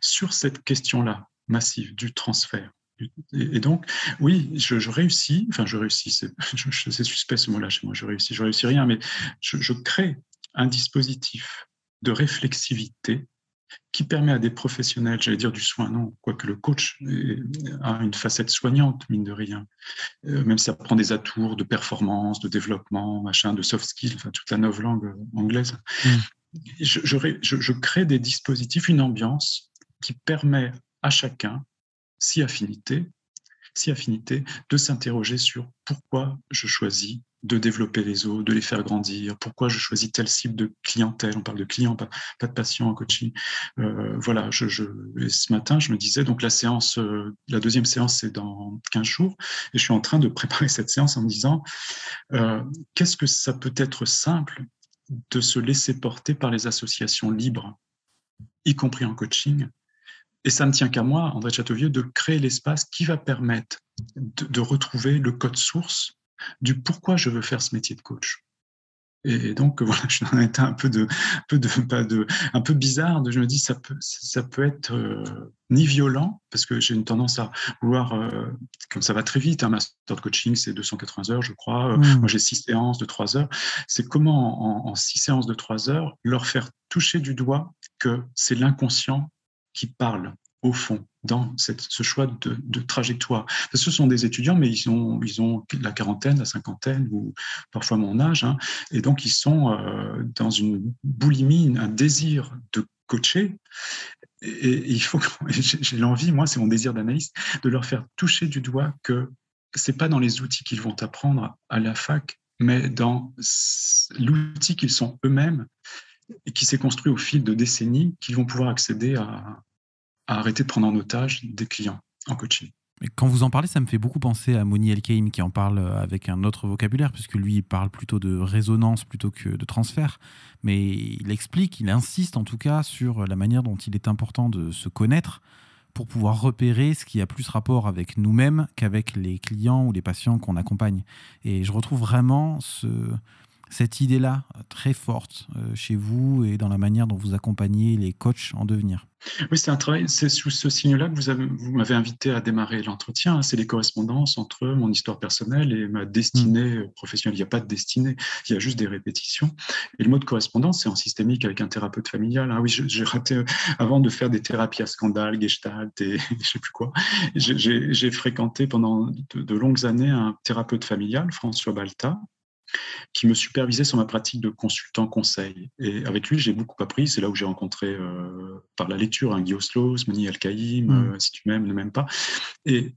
sur cette question-là massive du transfert. Et, donc, oui, je, réussis, enfin je réussis, c'est suspect ce mot-là chez moi, je réussis, je réussis rien, mais je, crée un dispositif de réflexivité qui permet à des professionnels, j'allais dire du soin, non, quoique le coach a une facette soignante, mine de rien, euh, même si ça prend des atours de performance, de développement, machin, de soft skills, enfin toute la nouvelle langue anglaise. Mm. Je, je, crée des dispositifs, une ambiance qui permet à chacun, si affinité, si affinité, de s'interroger sur pourquoi je choisis de développer les os, de les faire grandir, pourquoi je choisis telle cible de clientèle, on parle de clients, pas, de patients en coaching. Euh, voilà, ce matin, je me disais, donc la séance, euh, la deuxième séance, c'est dans 15 jours, et je suis en train de préparer cette séance en me disant, euh, qu'est-ce que ça peut être simple de se laisser porter par les associations libres, y compris en coaching, et ça ne tient qu'à moi, André Châteauvieux, de créer l'espace qui va permettre de, retrouver le code source du pourquoi je veux faire ce métier de coach. Et donc voilà, je suis été un peu de, peu de, pas de, un peu bizarre. De, je me dis ça peut, ça peut être euh, ni violent parce que j'ai une tendance à vouloir, euh, comme ça va très vite. Un master de coaching c'est 280 heures, je crois. Mmh. Moi j'ai six séances de trois heures. C'est comment en, en six séances de trois heures leur faire toucher du doigt que c'est l'inconscient qui parlent au fond dans ce choix de, trajectoire. ce sont des étudiants, mais ils ont, ils ont la quarantaine, la cinquantaine ou parfois mon âge, hein, et donc ils sont euh, dans une boulimie, un désir de coacher. Et, il faut, j'ai l'envie, moi, c'est mon désir d'analyste, de leur faire toucher du doigt que c'est pas dans les outils qu'ils vont apprendre à la fac, mais dans l'outil qu'ils sont eux-mêmes et qui s'est construit au fil de décennies, qu'ils vont pouvoir accéder à, arrêter de prendre en otage des clients en coaching. quand vous en parlez, ça me fait beaucoup penser à Moni Elkaïm qui en parle avec un autre vocabulaire, puisque lui, il parle plutôt de résonance plutôt que de transfert. Mais il explique, il insiste en tout cas sur la manière dont il est important de se connaître pour pouvoir repérer ce qui a plus rapport avec nous-mêmes qu'avec les clients ou les patients qu'on accompagne. Et je retrouve vraiment ce, cette idée-là très forte euh, chez vous et dans la manière dont vous accompagnez les coachs en devenir. Oui, c'est un travail, c'est sous ce signe-là que vous, vous m'avez invité à démarrer l'entretien. Hein. C'est les correspondances entre mon histoire personnelle et ma destinée mm. professionnelle. Il n'y a pas de destinée, il y a juste des répétitions. Et le mot de correspondance, c'est en systémique avec un thérapeute familial. Ah oui, j'ai raté, euh, avant de faire des thérapies à scandale, gestalt et je sais plus quoi, j'ai fréquenté pendant de, de longues années un thérapeute familial, François Balta, qui me supervisait sur ma pratique de consultant conseil. Et avec lui, j'ai beaucoup appris. C'est là où j'ai rencontré euh, par la lecture un hein, Guy Oslos, Moni Al-Kaïm, mm. euh, si tu m'aimes, ne m'aimes pas. Et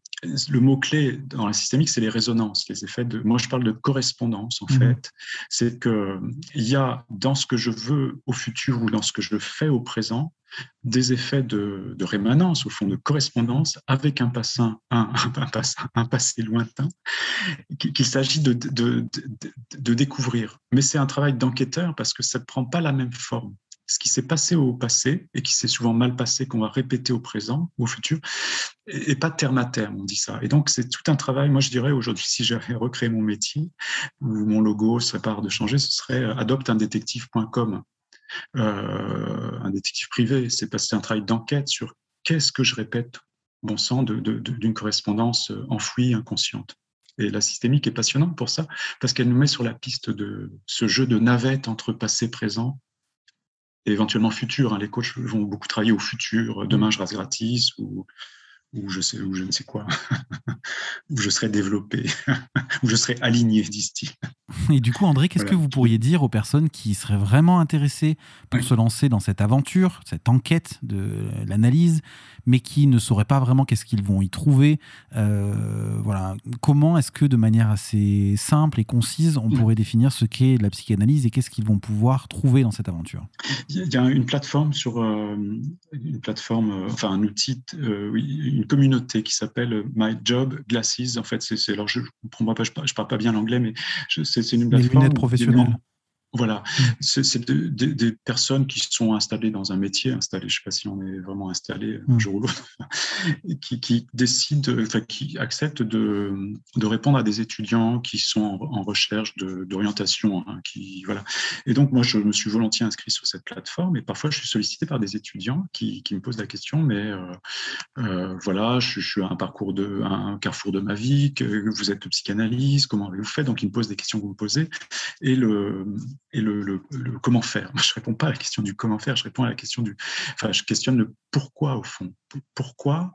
le mot-clé dans la systémique, c'est les résonances, les effets de. Moi, je parle de correspondance, en mm. fait. C'est qu'il y a dans ce que je veux au futur ou dans ce que je fais au présent, des effets de, rémanence, au fond, de correspondance avec un, un, un, passé lointain qu'il s'agit de, de, découvrir. Mais c'est un travail d'enquêteur parce que ça ne prend pas la même forme. Ce qui s'est passé au passé et qui s'est souvent mal passé, qu'on va répéter au présent ou au futur, et, pas terme à terme, on dit ça. Et donc, c'est tout un travail. Moi, je dirais aujourd'hui, si j'avais recréé mon métier, ou mon logo serait pas de changer, ce serait euh, adopteundétective.com. Euh, un détective privé, c'est passer un travail d'enquête sur qu'est-ce que je répète, bon sang, d'une correspondance euh, enfouie, inconsciente. Et la systémique est passionnante pour ça, parce qu'elle nous met sur la piste de ce jeu de navette entre passé, présent, et éventuellement futur. Hein. Les coachs vont beaucoup travailler au futur. Demain, je rase gratis ou, ou je sais ou je ne sais quoi, où je serai développé, où je serai aligné, disent-ils. Et du coup, André, qu'est-ce que vous pourriez dire aux personnes qui seraient vraiment intéressées pour se lancer dans cette aventure, cette enquête de l'analyse, mais qui ne sauraient pas vraiment qu'est-ce qu'ils vont y trouver euh, Voilà, comment est-ce que de manière assez simple et concise, on pourrait définir ce qu'est la psychanalyse et qu'est-ce qu'ils vont pouvoir trouver dans cette aventure? Il y a une plateforme sur euh, une plateforme, euh, enfin un outil, oui, une communauté qui s'appelle My Job Glasses. En fait, c'est alors je ne comprends pas, je, ne parle pas bien l'anglais, mais c'est une plateforme. lunettes professionnelles. Voilà, c'est des personnes qui sont installées dans un métier, installées, je ne sais pas si on est vraiment installé un mm. jour ou l'autre, qui, décident, enfin, qui acceptent de, de, répondre à des étudiants qui sont en, recherche d'orientation. Hein, qui voilà. Et donc, moi, je me suis volontiers inscrit sur cette plateforme et parfois, je suis sollicité par des étudiants qui, qui me posent la question, mais euh, euh, voilà, je, suis à un parcours de, un carrefour de ma vie, que vous êtes psychanalyste, comment avez-vous fait Donc, ils me posent des questions que vous me posez. Et le et le, comment faire. Je ne réponds pas à la question du comment faire, je réponds à la question du. Enfin, je questionne le pourquoi au fond. Pourquoi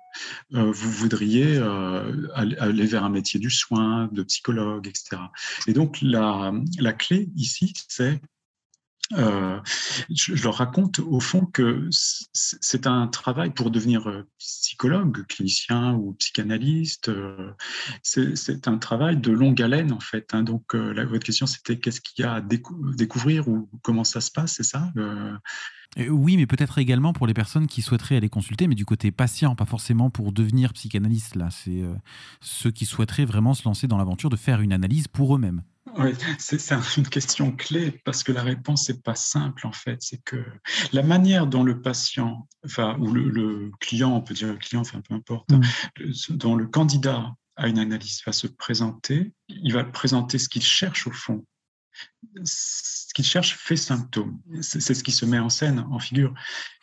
euh, vous voudriez euh, aller vers un métier du soin, de psychologue, etc. Et donc, la, la clé ici, c'est euh, je, leur raconte au fond que c'est un travail pour devenir euh, psychologue, clinicien ou psychanalyste. Euh, c'est un travail de longue haleine en fait. Hein. Donc votre question c'était qu'est-ce qu'il y a à découvrir ou comment ça se passe, c'est ça oui, mais peut-être également pour les personnes qui souhaiteraient aller consulter, mais du côté patient, pas forcément pour devenir psychanalyste. Là, c'est ceux qui souhaiteraient vraiment se lancer dans l'aventure de faire une analyse pour eux-mêmes. Oui, c'est une question clé parce que la réponse n'est pas simple en fait. C'est que la manière dont le patient, enfin, ou le, client, on peut dire le client, enfin peu importe, mm. dont le candidat à une analyse va se présenter, il va présenter ce qu'il cherche au fond. Ce qu'il cherche fait symptôme. C'est ce qui se met en scène, en figure,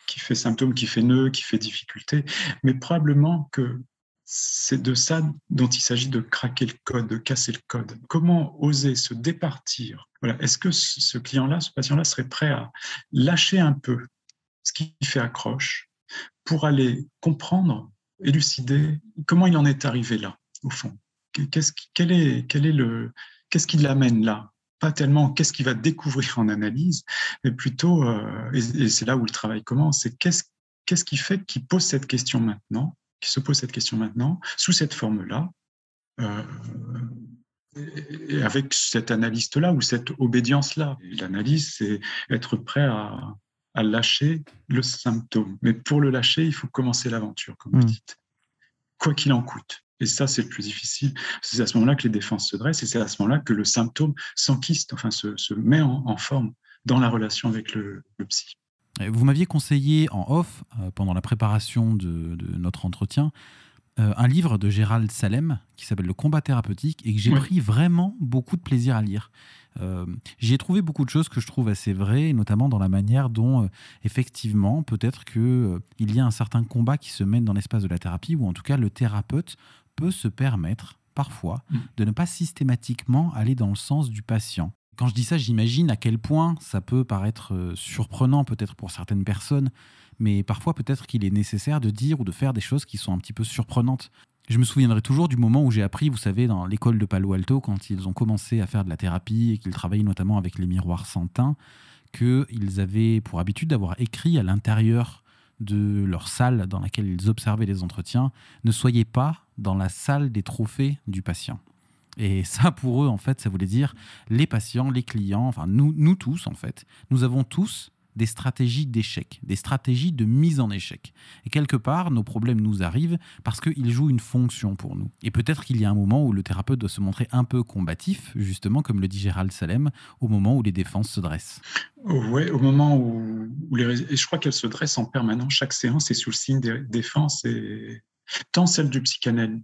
qui fait symptôme, qui fait nœud, qui fait difficulté. Mais probablement que c'est de ça dont il s'agit de craquer le code, de casser le code. Comment oser se départir? Voilà. Est-ce que ce client-là, ce patient-là serait prêt à lâcher un peu ce qui fait accroche pour aller comprendre, élucider? Comment il en est arrivé là, au fond? Qu'est-ce qui, quel est, quel est le, qu'est-ce qui l'amène là? Pas tellement qu'est-ce qu'il va découvrir en analyse, mais plutôt, euh, et, c'est là où le travail commence, c'est qu'est-ce, qu'est-ce qui fait qu'il pose cette question maintenant qui se pose cette question maintenant, sous cette forme-là, euh, et avec cet analyste-là ou cette obédience-là. L'analyse, c'est être prêt à, lâcher le symptôme. Mais pour le lâcher, il faut commencer l'aventure, comme vous hmm. dites, quoi qu'il en coûte. Et ça, c'est le plus difficile. C'est à ce moment-là que les défenses se dressent et c'est à ce moment-là que le symptôme s'enquiste, enfin se, met en, forme dans la relation avec le psy. Vous m'aviez conseillé en off, euh, pendant la préparation de, notre entretien, euh, un livre de Gérald Salem qui s'appelle Le combat thérapeutique et que j'ai pris vraiment beaucoup de plaisir à lire. Euh, J'y ai trouvé beaucoup de choses que je trouve assez vraies, notamment dans la manière dont, effectivement, peut-être qu'il il y a un certain combat qui se mène dans l'espace de la thérapie, ou en tout cas le thérapeute peut se permettre parfois mm. de ne pas systématiquement aller dans le sens du patient. Quand je dis ça, j'imagine à quel point ça peut paraître euh, surprenant peut-être pour certaines personnes, mais parfois peut-être qu'il est nécessaire de dire ou de faire des choses qui sont un petit peu surprenantes. Je me souviendrai toujours du moment où j'ai appris, vous savez, dans l'école de Palo Alto, quand ils ont commencé à faire de la thérapie et qu'ils travaillaient notamment avec les miroirs sans teint, qu'ils avaient pour habitude d'avoir écrit à l'intérieur de leur salle dans laquelle ils observaient les entretiens, ne soyez pas dans la salle des trophées du patient. Et ça, pour eux, en fait, ça voulait dire les patients, les clients, enfin nous, tous, en fait, nous avons tous des stratégies d'échec, des stratégies de mise en échec. Et quelque part, nos problèmes nous arrivent parce qu'ils jouent une fonction pour nous. Et peut-être qu'il y a un moment où le thérapeute doit se montrer un peu combatif, justement, comme le dit Gérald Salem, au moment où les défenses se dressent. Oui, au moment où, les... Et je crois qu'elles se dressent en permanence. Chaque séance est sous le signe des défenses et tant celle du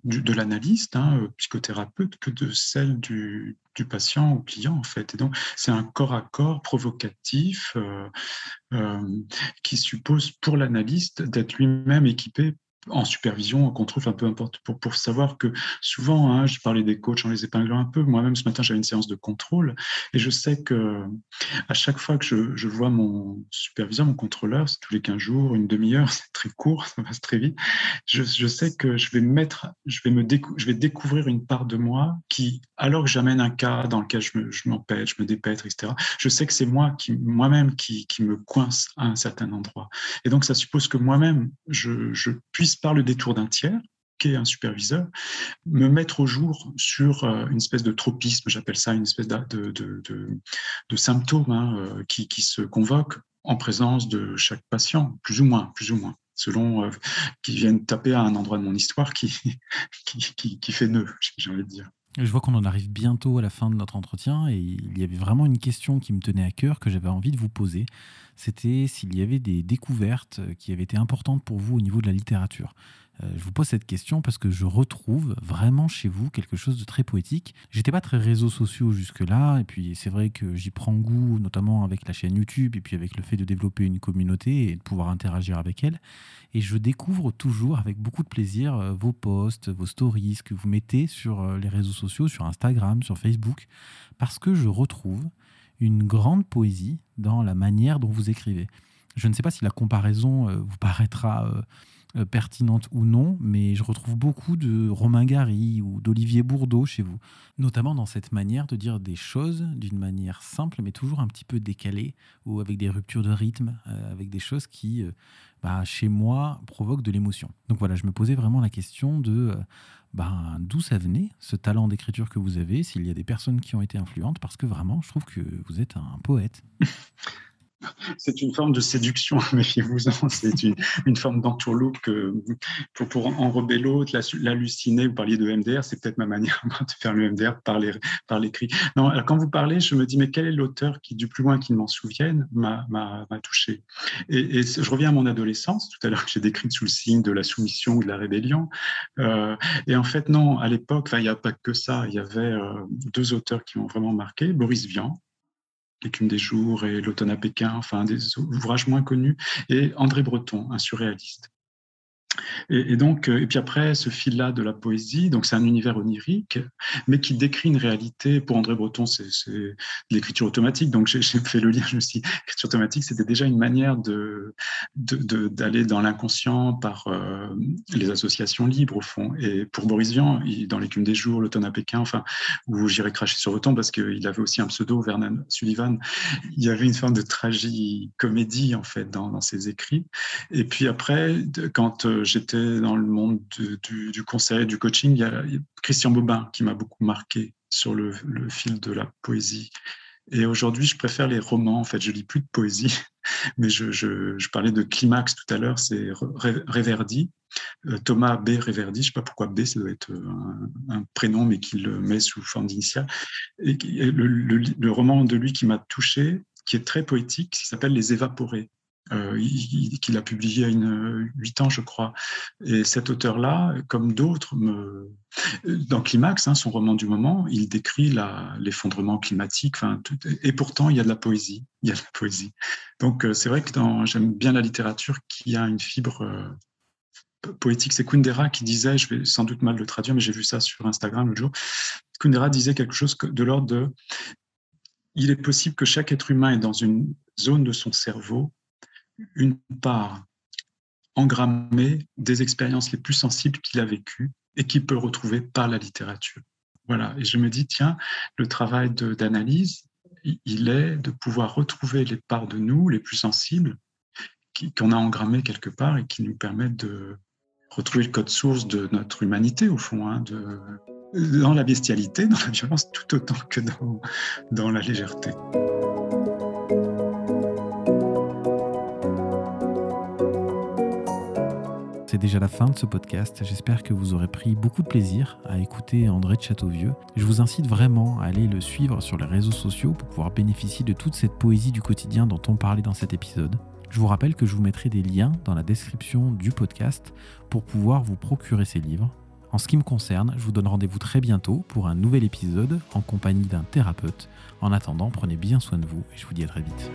de l'analyste, hein, euh, psychothérapeute, que de celle du, patient ou client, en fait. Et donc, c'est un corps à corps provocatif euh, euh, qui suppose pour l'analyste d'être lui-même équipé en supervision, en contrôle, enfin peu importe, pour, pour savoir que souvent, hein, je parlais des coachs en les épinglant un peu, moi-même ce matin j'avais une séance de contrôle et je sais que à chaque fois que je, je vois mon superviseur, mon contrôleur, c'est tous les 15 jours, une demi-heure, c'est très court, ça passe très vite, je, je, sais que je vais mettre, je vais me je vais découvrir une part de moi qui, alors que j'amène un cas dans lequel je m'empête, je, je, me dépêtre, etc., je sais que c'est moi qui, moi-même qui, qui me coince à un certain endroit. Et donc ça suppose que moi-même, je, je puisse par le détour d'un tiers, qui est un superviseur, me mettre au jour sur euh, une espèce de tropisme, j'appelle ça une espèce de, de, de, symptômes hein, euh, qui, qui, se convoquent en présence de chaque patient, plus ou moins, plus ou moins, selon euh, qui viennent taper à un endroit de mon histoire qui, qui, qui fait nœud, j'ai envie de dire. Je vois qu'on en arrive bientôt à la fin de notre entretien et il y avait vraiment une question qui me tenait à cœur que j'avais envie de vous poser. C'était s'il y avait des découvertes qui avaient été importantes pour vous au niveau de la littérature. Euh, je vous pose cette question parce que je retrouve vraiment chez vous quelque chose de très poétique. J'étais pas très réseaux sociaux jusque-là, et puis c'est vrai que j'y prends goût, notamment avec la chaîne YouTube, et puis avec le fait de développer une communauté et de pouvoir interagir avec elle. Et je découvre toujours avec beaucoup de plaisir euh, vos posts, vos stories, ce que vous mettez sur euh, les réseaux sociaux, sur Instagram, sur Facebook, parce que je retrouve une grande poésie dans la manière dont vous écrivez. Je ne sais pas si la comparaison vous paraîtra euh, pertinente ou non, mais je retrouve beaucoup de Romain Gary ou d'Olivier Bourdeau chez vous, notamment dans cette manière de dire des choses d'une manière simple, mais toujours un petit peu décalée, ou avec des ruptures de rythme, euh, avec des choses qui, euh, bah, chez moi, provoquent de l'émotion. Donc voilà, je me posais vraiment la question de bah, d'où ça venait, ce talent d'écriture que vous avez, s'il y a des personnes qui ont été influentes, parce que vraiment, je trouve que vous êtes un poète. c'est une forme de séduction, méfiez-vous-en. C'est une, forme d'entourloupe que pour, enrober l'autre, l'halluciner. Vous parliez de MDR, c'est peut-être ma manière de faire le MDR par l'écrit. quand vous parlez, je me dis, mais quel est l'auteur qui, du plus loin qu'il m'en souvienne, m'a touché? Et, je reviens à mon adolescence, tout à l'heure, j'ai décrit sous le signe de la soumission ou de la rébellion. Euh, et en fait, non, à l'époque, il n'y a pas que ça. Il y avait euh, deux auteurs qui m'ont vraiment marqué. Boris Vian, L'écume des jours et l'automne à Pékin, enfin des ouvrages moins connus, et André Breton, un surréaliste. Et, donc, euh, et puis après, ce fil-là de la poésie, donc c'est un univers onirique, mais qui décrit une réalité. Pour André Breton, c'est de l'écriture automatique. Donc, j'ai fait le lien, je me suis dit, l'écriture automatique, c'était déjà une manière de d'aller dans l'inconscient par euh, les associations libres, au fond. Et pour Boris Vian, dans l'écume des jours, l'automne à Pékin, enfin, où j'irai cracher sur temps parce qu'il avait aussi un pseudo, Vernon Sullivan, il y avait une forme de tragicomédie, en fait, dans, dans ses écrits. Et puis après, quand euh, j'étais dans le monde du, conseil, du coaching, il y, a, Christian Bobin qui m'a beaucoup marqué sur le, fil de la poésie. Et aujourd'hui, je préfère les romans. En fait, je lis plus de poésie, mais je, parlais de climax tout à l'heure. C'est Réverdi, euh, Thomas B. Réverdi. Je sais pas pourquoi B, ça doit être un, prénom, mais qu'il met sous forme d'initiale. Et le, roman de lui qui m'a touché, qui est très poétique, s'appelle Les Évaporés. Euh, qu'il a publié y a huit ans, je crois. Et cet auteur-là, comme d'autres, dans Climax, hein, son roman du moment, il décrit l'effondrement climatique. Et pourtant, il y a de la poésie. Il y a de la poésie. Donc, euh, c'est vrai que j'aime bien la littérature qui a une fibre euh, poétique. C'est Kundera qui disait, je vais sans doute mal le traduire, mais j'ai vu ça sur Instagram l'autre jour. Kundera disait quelque chose de l'ordre de il est possible que chaque être humain est dans une zone de son cerveau une part engrammée des expériences les plus sensibles qu'il a vécues et qu'il peut retrouver par la littérature. Voilà, et je me dis, tiens, le travail d'analyse, il est de pouvoir retrouver les parts de nous les plus sensibles qu'on a engrammées quelque part et qui nous permettent de retrouver le code source de notre humanité, au fond, hein, de, dans la bestialité, dans la violence, tout autant que dans, dans la légèreté. C'est déjà la fin de ce podcast. J'espère que vous aurez pris beaucoup de plaisir à écouter André de Châteauvieux. Je vous incite vraiment à aller le suivre sur les réseaux sociaux pour pouvoir bénéficier de toute cette poésie du quotidien dont on parlait dans cet épisode. Je vous rappelle que je vous mettrai des liens dans la description du podcast pour pouvoir vous procurer ces livres. En ce qui me concerne, je vous donne rendez-vous très bientôt pour un nouvel épisode en compagnie d'un thérapeute. En attendant, prenez bien soin de vous et je vous dis à très vite.